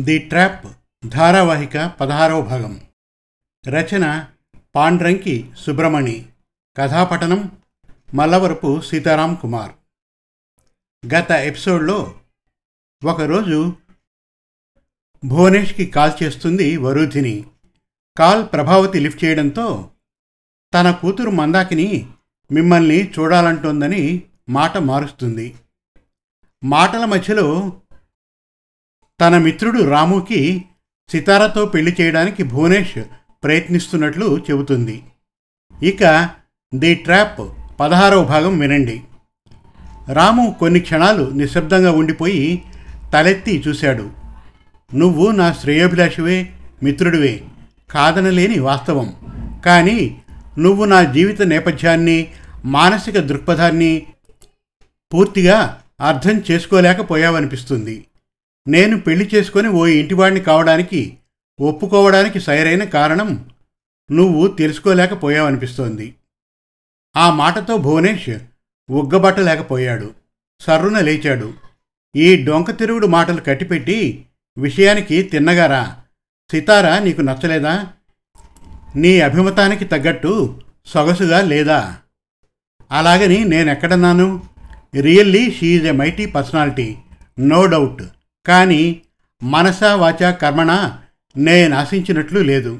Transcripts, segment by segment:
The trap ధారావాహిక పదహారవ భాగం. రచన పాండ్రంకి సుబ్రమణి. కథాపఠనం మల్లవరపు సీతారాం కుమార్. గత ఎపిసోడ్లో ఒకరోజు భువనేష్కి కాల్ చేస్తుంది వరుధిని. కాల్ ప్రభావతి లిఫ్ట్ చేయడంతో తన కూతురు మందాకిని మిమ్మల్ని చూడాలంటోందని మాట మారుస్తుంది. మాటల మధ్యలో తన మిత్రుడు రాముకి సితారతో పెళ్ళి చేయడానికి భువనేష్ ప్రయత్నిస్తున్నట్లు చెబుతుంది. ఇక ది ట్రాప్ పదహారవ భాగం వినండి. రాము కొన్ని క్షణాలు నిశ్శబ్దంగా ఉండిపోయి తలెత్తి చూశాడు. నువ్వు నా శ్రేయోభిలాషివే మిత్రుడివే కాదనలేని వాస్తవం. కానీ నువ్వు నా జీవిత నేపథ్యాన్ని మానసిక దృక్పథాన్ని పూర్తిగా అర్థం చేసుకోలేకపోయావనిపిస్తుంది. నేను పెళ్ళి చేసుకొని ఓ ఇంటివాడిని కావడానికి ఒప్పుకోవడానికి సరైన కారణం నువ్వు తెలుసుకోలేకపోయావనిపిస్తోంది. ఆ మాటతో భువనేష్ ఉగ్గబట్టలేకపోయాడు. సర్రున లేచాడు. ఈ డొంక తిరుగుడు మాటలు కట్టిపెట్టి విషయానికి తిన్నగారా? సితారా నీకు నచ్చలేదా? నీ అభిమతానికి తగ్గట్టు సొగసుగా లేదా? అలాగని నేనెక్కడన్నాను really she's a mighty personality no doubt. కానీ మనసా వాచ కర్మణ నేను ఆశించినట్లు లేదు.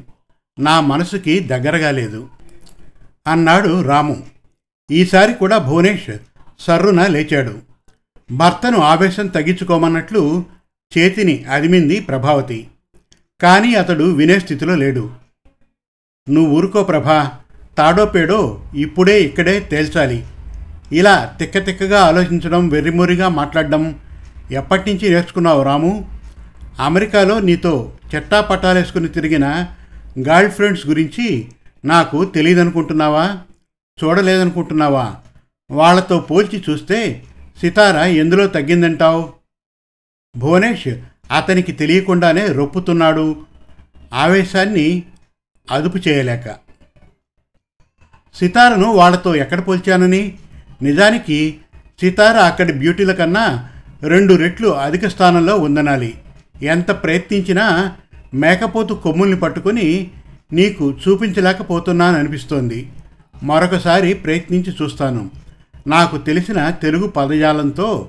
నా మనసుకి దగ్గరగా లేదు. అన్నాడు రాము. ఈసారి కూడా భువనేష్ సర్రున లేచాడు. భర్తను ఆవేశం తగ్గించుకోమన్నట్లు చేతిని అదిమింది ప్రభావతి. కానీ అతడు వినే స్థితిలో లేడు. నువ్వు ఊరుకో ప్రభా. తాడో పేడో ఇప్పుడే ఇక్కడే తేల్చాలి. ఇలా తిక్కతిక్కగా ఆలోచించడం వెర్రిమొరిగా మాట్లాడడం ఎప్పటి నుంచి నేర్చుకున్నావు రాము? అమెరికాలో నీతో చెట్టా పట్టాలేసుకుని తిరిగిన గర్ల్ ఫ్రెండ్స్ గురించి నాకు తెలియదనుకుంటున్నావా? చూడలేదనుకుంటున్నావా? వాళ్ళతో పోల్చి చూస్తే సితార ఎందులో తగ్గిందంటావు? భువనేష్ అతనికి తెలియకుండానే రొప్పుతున్నాడు. ఆవేశాన్ని అదుపు చేయలేక. సితారను వాళ్ళతో ఎక్కడ పోల్చానని? నిజానికి సితార అక్కడి బ్యూటీల కన్నా రెండు రెట్లు అధిక స్థానంలో ఉందనాలి. ఎంత ప్రయత్నించినా మేకపోతు కొమ్ముల్ని పట్టుకొని నీకు చూపించలేకపోతున్నాననిపిస్తోంది. మరొకసారి ప్రయత్నించి చూస్తాను. నాకు తెలిసిన తెలుగు పదజాలంతో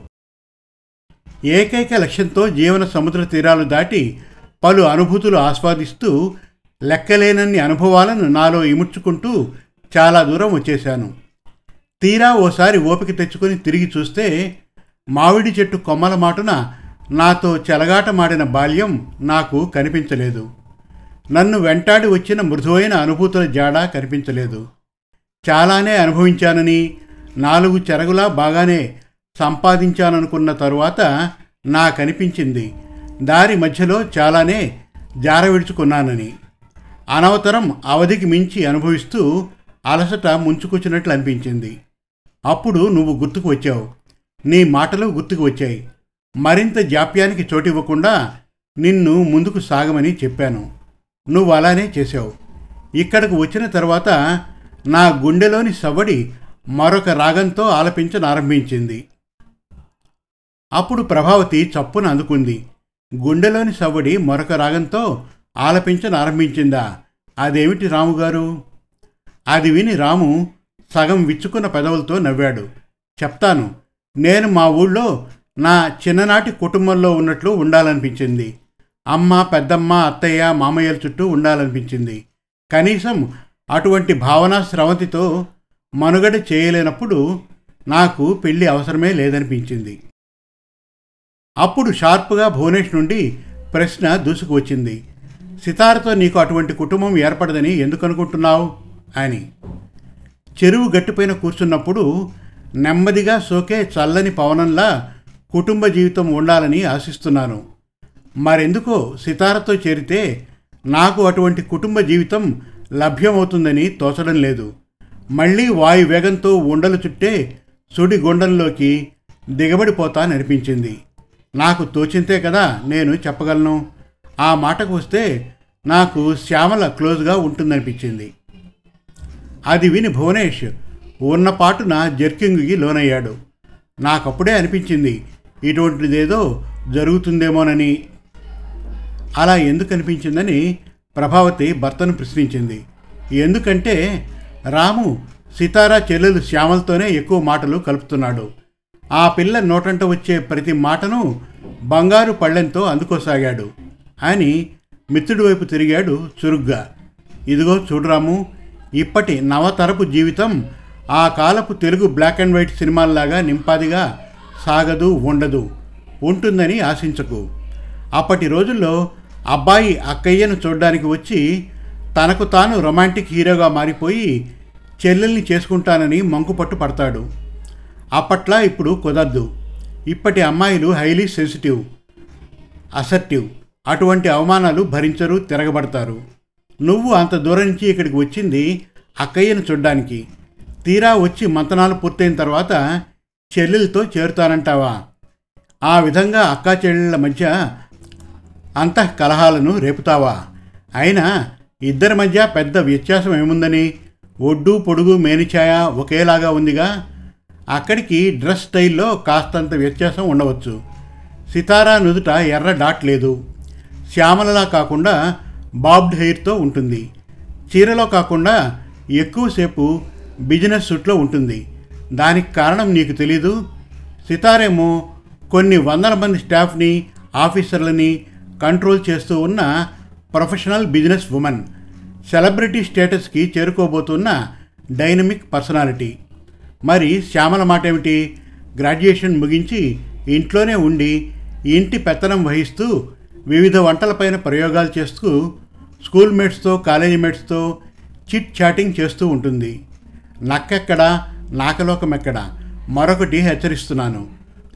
ఏకైక లక్ష్యంతో జీవన సముద్ర తీరాలు దాటి పలు అనుభూతులు ఆస్వాదిస్తూ లెక్కలేనన్ని అనుభవాలను నాలో ఇముడ్చుకుంటూ చాలా దూరం వచ్చేశాను. తీరా ఓసారి ఓపిక తెచ్చుకొని తిరిగి చూస్తే మామిడి చెట్టు కొమ్మల మాటున నాతో చెలగాటమాడిన బాల్యం నాకు కనిపించలేదు. నన్ను వెంటాడి వచ్చిన మృదువైన అనుభూతుల జాడ కనిపించలేదు. చాలానే అనుభవించానని నాలుగు చెరగులా బాగానే సంపాదించాననుకున్న తరువాత నాకనిపించింది. దారి మధ్యలో చాలానే జార విడుచుకున్నానని అనవతరం అవధికి మించి అనుభవిస్తూ అలసట ముంచుకొచ్చినట్లు అనిపించింది అప్పుడు నువ్వు గుర్తుకు వచ్చావు. నీ మాటలు గుర్తుకు వచ్చాయి. మరింత జాప్యానికి చోటివ్వకుండా నిన్ను ముందుకు సాగమని చెప్పాను. నువ్వు అలానే చేశావు. ఇక్కడకు వచ్చిన తర్వాత నా గుండెలోని సవ్వడి మరొక రాగంతో ఆలపించనారంభించింది. అప్పుడు ప్రభావతి చప్పున అందుకుంది. గుండెలోని సవ్వడి మరొక రాగంతో ఆలపించనారంభించిందా? అదేమిటి రాముగారు అది విని రాము సగం విచ్చుకున్న పెదవులతో నవ్వాడు. చెప్తాను. నేను మా ఊళ్ళో నా చిన్ననాటి కుటుంబంలో ఉన్నట్లు ఉండాలనిపించింది. అమ్మ పెద్దమ్మ అత్తయ్య మామయ్యల చుట్టూ ఉండాలనిపించింది. కనీసం అటువంటి భావన స్రవంతితో మనుగడ చేయలేనప్పుడు నాకు పెళ్ళి అవసరమే లేదనిపించింది. అప్పుడు షార్ప్గా భువనేష్ నుండి ప్రశ్న దూసుకు వచ్చింది సితారతో నీకు అటువంటి కుటుంబం ఏర్పడదని ఎందుకు అనుకుంటున్నావు? అని. చెరువు గట్టిపైన కూర్చున్నప్పుడు నెమ్మదిగా సోకే చల్లని పవనంలా కుటుంబ జీవితం ఉండాలని ఆశిస్తున్నాను. మరెందుకో సితారతో చేరితే నాకు అటువంటి కుటుంబ జీవితం లభ్యమవుతుందని తోచడం లేదు. మళ్ళీ వాయు వేగంతో ఉండలు చుట్టే సుడి గుండంలోకి దిగబడిపోతాననిపించింది. నాకు తోచింతే కదా నేను చెప్పగలను? ఆ మాటకు వస్తే నాకు శ్యామల క్లోజ్గా ఉంటుందనిపించింది. అది విని భువనేష్ ఉన్నపాటున జర్కింగ్కి లోనయ్యాడు. నాకప్పుడే అనిపించింది ఇటువంటిదేదో జరుగుతుందేమోనని. అలా ఎందుకు అనిపించిందని ప్రభావతి భర్తను ప్రశ్నించింది. ఎందుకంటే రాము సితారా చెల్లెలు శ్యామలతోనే ఎక్కువ మాటలు కలుపుతున్నాడు. ఆ పిల్ల నోటంట వచ్చే ప్రతి మాటను బంగారు పళ్ళెంతో అందుకోసాగాడు. అని మిత్రుడి వైపు తిరిగాడు చురుగ్గా. ఇదిగో చూడరాము ఇప్పటి నవతరపు జీవితం ఆ కాలపు తెలుగు బ్లాక్ అండ్ వైట్ సినిమాల్లాగా నింపాదిగా సాగదు ఉండదు. ఉంటుందని ఆశించకు. అప్పటి రోజుల్లో అబ్బాయి అక్కయ్యను చూడడానికి వచ్చి తనకు తాను రొమాంటిక్ హీరోగా మారిపోయి చెల్లెల్ని చేసుకుంటానని మంకుపట్టు పడతాడు. అప్పట్లా ఇప్పుడు కుదరదు. ఇప్పటి అమ్మాయిలు హైలీ సెన్సిటివ్ అసర్టివ్. అటువంటి అవమానాలు భరించరు తిరగబడతారు. నువ్వు అంత దూరం నుంచి ఇక్కడికి వచ్చింది అక్కయ్యను చూడ్డానికి. తీరా వచ్చి మంతనాలు పూర్తయిన తర్వాత చెల్లెలతో చేరుతానంటావా? ఆ విధంగా అక్కా చెల్లెళ్ళ మధ్య అంతః కలహాలను రేపుతావా? అయినా ఇద్దరి మధ్య పెద్ద వ్యత్యాసం ఏముందని? ఒడ్డు పొడుగు మేనిఛాయ ఒకేలాగా ఉందిగా? అక్కడికి డ్రెస్ స్టైల్లో కాస్తంత వ్యత్యాసం ఉండవచ్చు. సితారా నుదుట ఎర్ర డాట్ లేదు. శ్యామలలా కాకుండా బాబ్డ్ హెయిర్తో ఉంటుంది. చీరలో కాకుండా ఎక్కువసేపు బిజినెస్ సూట్లో ఉంటుంది. దానికి కారణం నీకు తెలీదు? సితారేమో కొన్ని వందల మంది స్టాఫ్ని ఆఫీసర్లని కంట్రోల్ చేస్తూ ఉన్న ప్రొఫెషనల్ బిజినెస్ ఉమెన్ సెలబ్రిటీ స్టేటస్కి చేరుకోబోతున్న డైనమిక్ పర్సనాలిటీ. మరి శ్యామల మాట ఏమిటి గ్రాడ్యుయేషన్ ముగించి ఇంట్లోనే ఉండి ఇంటి పెత్తనం వహిస్తూ వివిధ వంటలపైన ప్రయోగాలు చేస్తూ స్కూల్ మేట్స్తో కాలేజీ మేట్స్తో చిట్ చాటింగ్ చేస్తూ ఉంటుంది. నక్కెక్కడ నాకలోకమెక్కడ? మరొకటి హెచ్చరిస్తున్నాను.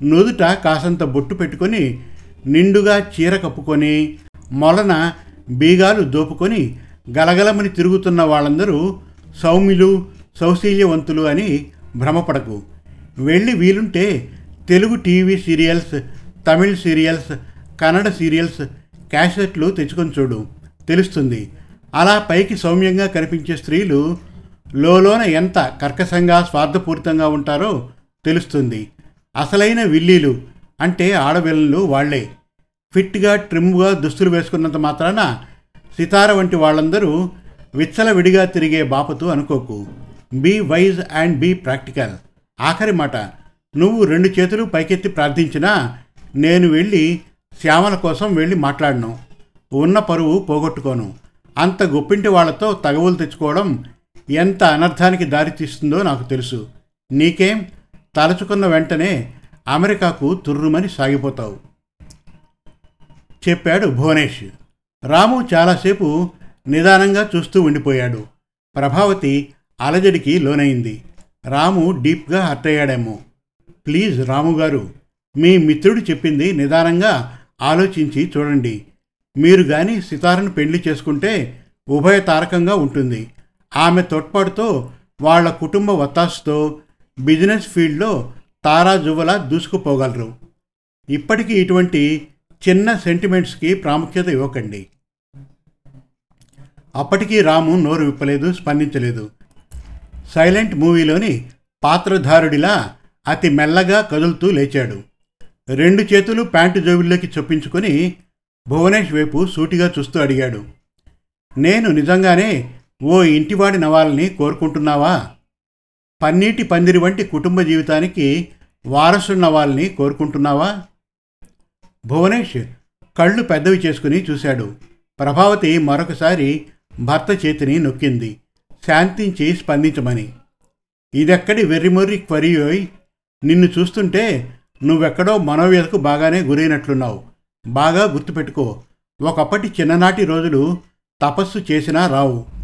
నుదుట కాసంత బొట్టు పెట్టుకొని నిండుగా చీర కప్పుకొని మొలన బీగాలు దోపుకొని గలగలమని తిరుగుతున్న వాళ్ళందరూ సౌమ్యులు సౌశీల్యవంతులు అని భ్రమపడకు. వెళ్ళి వీలుంటే Telugu TV serials Tamil serials Kannada serials క్యాసెట్లు తెచ్చుకొని చూడు. తెలుస్తుంది. అలా పైకి సౌమ్యంగా కనిపించే స్త్రీలు లోలోన ఎంత కర్కశంగా స్వార్థపూరితంగా ఉంటారో తెలుస్తుంది. అసలైన విల్లీలు అంటే ఆడవిల్లలు వాళ్ళే. ఫిట్గా ట్రిమ్గా దుస్తులు వేసుకున్నంత మాత్రాన సితార వంటి వాళ్ళందరూ విచ్చలవిడిగా తిరిగే బాపతు అనుకోకు. Be wise and be practical. ఆఖరి మాట నువ్వు రెండు చేతులు పైకెత్తి ప్రార్థించినా నేను వెళ్ళి శ్యామల కోసం వెళ్ళి మాట్లాడను. ఉన్న పరువు పోగొట్టుకోను. అంత గొప్పింటి వాళ్ళతో తగవులు తెచ్చుకోవడం ఎంత అనర్థానికి దారితీస్తుందో నాకు తెలుసు. నీకేం తలుచుకున్న వెంటనే అమెరికాకు తుర్రుమని సాగిపోతావు. చెప్పాడు భువనేష్. రాము చాలాసేపు నిదానంగా చూస్తూ ఉండిపోయాడు. ప్రభావతి అలజడికి లోనైంది. రాము డీప్గా హర్ట్ అయ్యాడేమో ప్లీజ్ రాము గారు మీ మిత్రుడు చెప్పింది నిదానంగా ఆలోచించి చూడండి. మీరు కానీ సితారను పెళ్ళి చేసుకుంటే ఉభయ తారకంగా ఉంటుంది. ఆమె తోడ్పాటుతో వాళ్ళ కుటుంబ వత్తాసుతో బిజినెస్ ఫీల్డ్లో తారాజువలా దూసుకుపోగలరు. ఇప్పటికీ ఇటువంటి చిన్న సెంటిమెంట్స్కి ప్రాముఖ్యత ఇవ్వకండి. అప్పటికీ రాము నోరు విప్పలేదు స్పందించలేదు. సైలెంట్ మూవీలోని పాత్రధారుడిలా అతి మెల్లగా కదులుతూ లేచాడు. రెండు చేతులు ప్యాంటు జోబుల్లోకి చొప్పించుకొని భువనేష్ వైపు సూటిగా చూస్తూ అడిగాడు. నేను నిజంగానే ఓ ఇంటివాడి నవాలని కోరుకుంటున్నావా? పన్నీటి పందిరి వంటి కుటుంబ జీవితానికి వారసున్నవాళ్ళని కోరుకుంటున్నావా? భువనేష్ కళ్ళు పెద్దవి చేసుకుని చూశాడు. ప్రభావతి మరొకసారి భర్త చేతిని నొక్కింది. శాంతించి స్పందించమని. ఇదెక్కడి వెర్రిమొర్రి క్వరియోయ్ నిన్ను చూస్తుంటే నువ్వెక్కడో మనోవ్యతకు బాగానే గురైనట్లున్నావు. బాగా గుర్తుపెట్టుకో. ఒకప్పటి చిన్ననాటి రోజులు తపస్సు చేసినా రావు.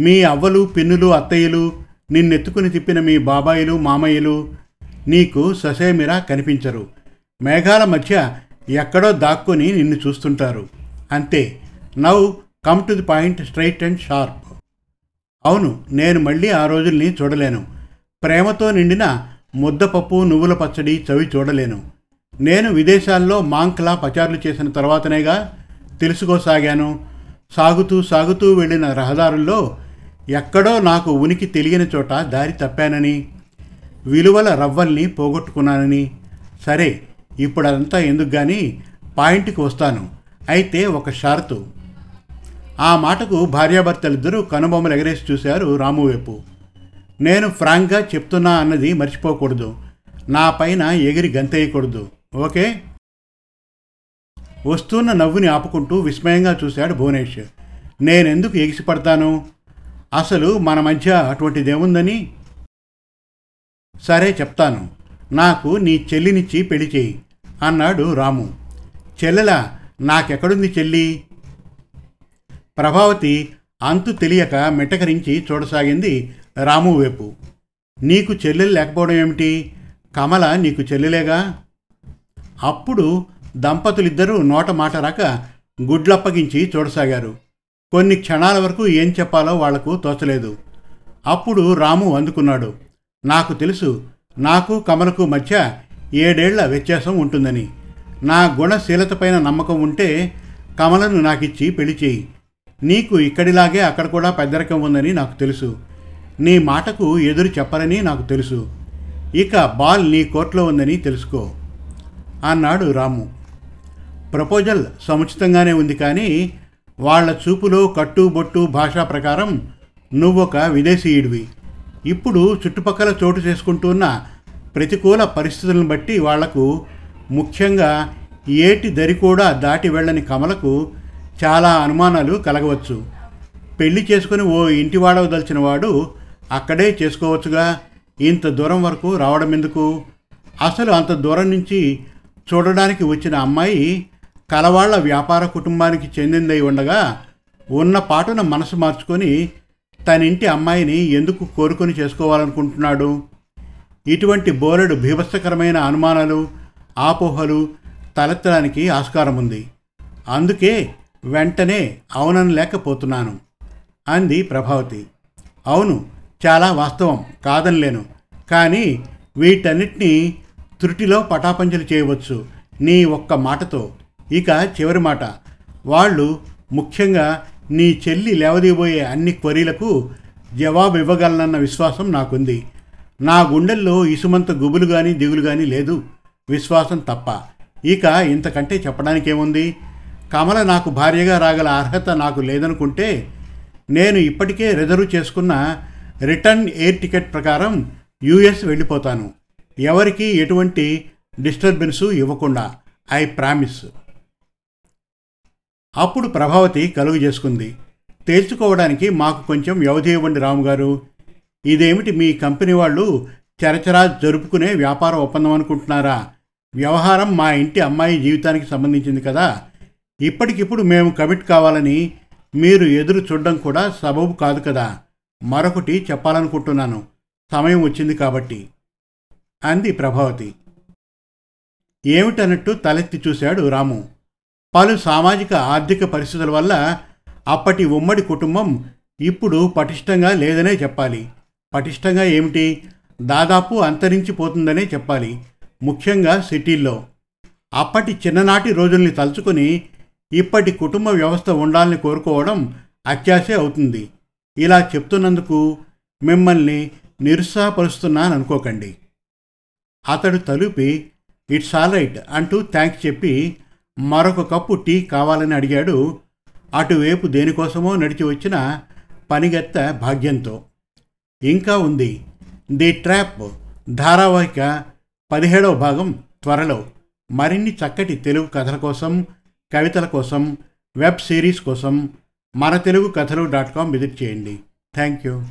మీ అవ్వలు పిన్నులు అత్తయ్యలు నిన్నెత్తుకుని తిప్పిన మీ బాబాయిలు మామయ్యలు నీకు ససేమిరా కనిపించరు. మేఘాల మధ్య ఎక్కడో దాక్కుని నిన్ను చూస్తుంటారు. అంతే. Now come to the point straight and sharp. అవును నేను మళ్ళీ ఆ రోజుల్ని చూడలేను. ప్రేమతో నిండిన ముద్దపప్పు నువ్వుల పచ్చడి చవి చూడలేను. నేను విదేశాల్లో మాంక్లా పచారులు చేసిన తర్వాతనేగా తెలుసుకోసాగాను. సాగుతూ సాగుతూ వెళ్ళిన రహదారుల్లో ఎక్కడో నాకు ఉనికి తెలియని చోట దారి తప్పానని విలువల రవ్వల్ని పోగొట్టుకున్నానని. సరే ఇప్పుడు అదంతా ఎందుకు కానీ పాయింట్కి వస్తాను. అయితే ఒక షరతు. ఆ మాటకు భార్యాభర్తలిద్దరూ కనుబొమ్మలు ఎగరేసి చూశారు రాము వైపు. నేను ఫ్రాంక్గా చెప్తున్నా అన్నది మర్చిపోకూడదు. నా పైన ఎగిరి గంతేయకూడదు. ఓకే? వస్తున్న నవ్వుని ఆపుకుంటూ విస్మయంగా చూశాడు భువనేష్. నేనెందుకు ఎగిసిపడతాను? అసలు మన మధ్య అటువంటిదేముందని? సరే చెప్తాను. నాకు నీ చెల్లినిచ్చి పెళ్ళి చేయి అన్నాడు రాము. చెల్లెలా నాకెక్కడుంది చెల్లి? ప్రభావతి అంతు తెలియక మిటకరించి చూడసాగింది రాము వైపు. నీకు చెల్లెలు లేకపోవడం ఏమిటి? కమల నీకు చెల్లెలేగా? అప్పుడు దంపతులిద్దరూ నోట మాట రాక గుడ్లప్పగించి చూడసాగారు. కొన్ని క్షణాల వరకు ఏం చెప్పాలో వాళ్ళకు తోచలేదు. అప్పుడు రాము అందుకున్నాడు. నాకు తెలుసు నాకు కమలకు మధ్య ఏడేళ్ళ వ్యత్యాసం ఉంటుందని. నా గుణశీలతపైన నమ్మకం ఉంటే కమలను నాకిచ్చి పెళ్ళి చేయి. నీకు ఇక్కడిలాగే అక్కడ కూడా పెద్దరకం ఉందని నాకు తెలుసు. నీ మాటకు ఎదురు చెప్పరని నాకు తెలుసు. ఇక బాల్ నీ కోర్టులో ఉందని తెలుసుకో అన్నాడు రాము. ప్రపోజల్ సముచితంగానే ఉంది కానీ వాళ్ళ చూపులో కట్టుబొట్టు భాషా ప్రకారం నువ్వొక విదేశీయుడివి. ఇప్పుడు చుట్టుపక్కల చోటు చేసుకుంటున్న ప్రతికూల పరిస్థితులను బట్టి వాళ్ళకు ముఖ్యంగా ఏటి దరి కూడా దాటి వెళ్ళని కమలకు చాలా అనుమానాలు కలగవచ్చు. పెళ్ళి చేసుకుని ఓ ఇంటి వాడవదలిచిన వాడు అక్కడే చేసుకోవచ్చుగా. ఇంత దూరం వరకు రావడం ఎందుకు అసలు అంత దూరం నుంచి చూడడానికి వచ్చిన అమ్మాయి కలవాళ్ళ వ్యాపార కుటుంబానికి చెందిందై ఉండగా ఉన్న పాటున మనసు మార్చుకొని తన ఇంటి అమ్మాయిని ఎందుకు కోరుకొని చేసుకోవాలనుకుంటున్నాడు? ఇటువంటి బోలెడు భీభత్సకరమైన అనుమానాలు ఆపోహలు తలెత్తడానికి ఆస్కారం ఉంది అందుకే వెంటనే అవునని లేకపోతున్నాను అంది ప్రభావతి. అవును చాలా వాస్తవం కాదనిలేను. కానీ వీటన్నిటినీ త్రుటిలో పటాపంచలు చేయవచ్చు నీ ఒక్క మాటతో. ఇక చివరి మాట. వాళ్ళు ముఖ్యంగా నీ చెల్లి లేవదీయబోయే అన్ని క్వరీలకు జవాబు ఇవ్వగలనన్న విశ్వాసం నాకుంది. నా గుండెల్లో ఇసుమంత గుబులు కానీ దిగులు కానీ లేదు. విశ్వాసం తప్ప. ఇక ఇంతకంటే చెప్పడానికేముంది? కమల నాకు భార్యగా రాగల అర్హత నాకు లేదనుకుంటే నేను ఇప్పటికే రిజర్వ్ చేసుకున్న రిటర్న్ ఎయిర్ టికెట్ ప్రకారం యూఎస్ వెళ్ళిపోతాను. ఎవరికి ఎటువంటి డిస్టర్బెన్సు ఇవ్వకుండా. I promise. అప్పుడు ప్రభావతి కలుగు చేసుకుంది. తేల్చుకోవడానికి మాకు కొంచెం వ్యవధి ఇవ్వండి రాముగారు. ఇదేమిటి మీ కంపెనీ వాళ్ళు చరచరా జరుపుకునే వ్యాపార ఒప్పందం అనుకుంటున్నారా? వ్యవహారం మా ఇంటి అమ్మాయి జీవితానికి సంబంధించింది కదా. ఇప్పటికిప్పుడు మేము కమిట్ కావాలని మీరు ఎదురు చూడడం కూడా సబబు కాదు కదా. మరొకటి చెప్పాలనుకుంటున్నాను. సమయం వచ్చింది కాబట్టి. అంది ప్రభావతి. ఏమిటన్నట్టు తలెత్తి చూశాడు రాము. పలు సామాజిక ఆర్థిక పరిస్థితుల వల్ల అప్పటి ఉమ్మడి కుటుంబం ఇప్పుడు పటిష్టంగా లేదనే చెప్పాలి. పటిష్టంగా ఏమిటి? దాదాపు అంతరించిపోతుందనే చెప్పాలి. ముఖ్యంగా సిటీల్లో. అప్పటి చిన్ననాటి రోజుల్ని తలుచుకొని ఇప్పటి కుటుంబ వ్యవస్థ ఉండాలని కోరుకోవడం అత్యాశే అవుతుంది. ఇలా చెప్తున్నందుకు మిమ్మల్ని నిరుత్సాహపరుస్తున్నాను అనుకోకండి అతడు తలుపి ఇట్స్ ఆల్ రైట్ అంటూ థ్యాంక్స్ చెప్పి మరొక కప్పు టీ కావాలని అడిగాడు. అటువైపు దేనికోసమో నడిచి వచ్చిన పనిగెత్త భాగ్యంతో. ఇంకా ఉంది. ది ట్రాప్ ధారావాహిక పదిహేడవ భాగం త్వరలో. మరిన్ని చక్కటి తెలుగు కథల కోసం కవితల కోసం వెబ్ సిరీస్ కోసం మన తెలుగు కథలు డాట్ కామ్ విజిట్ చేయండి. Thank you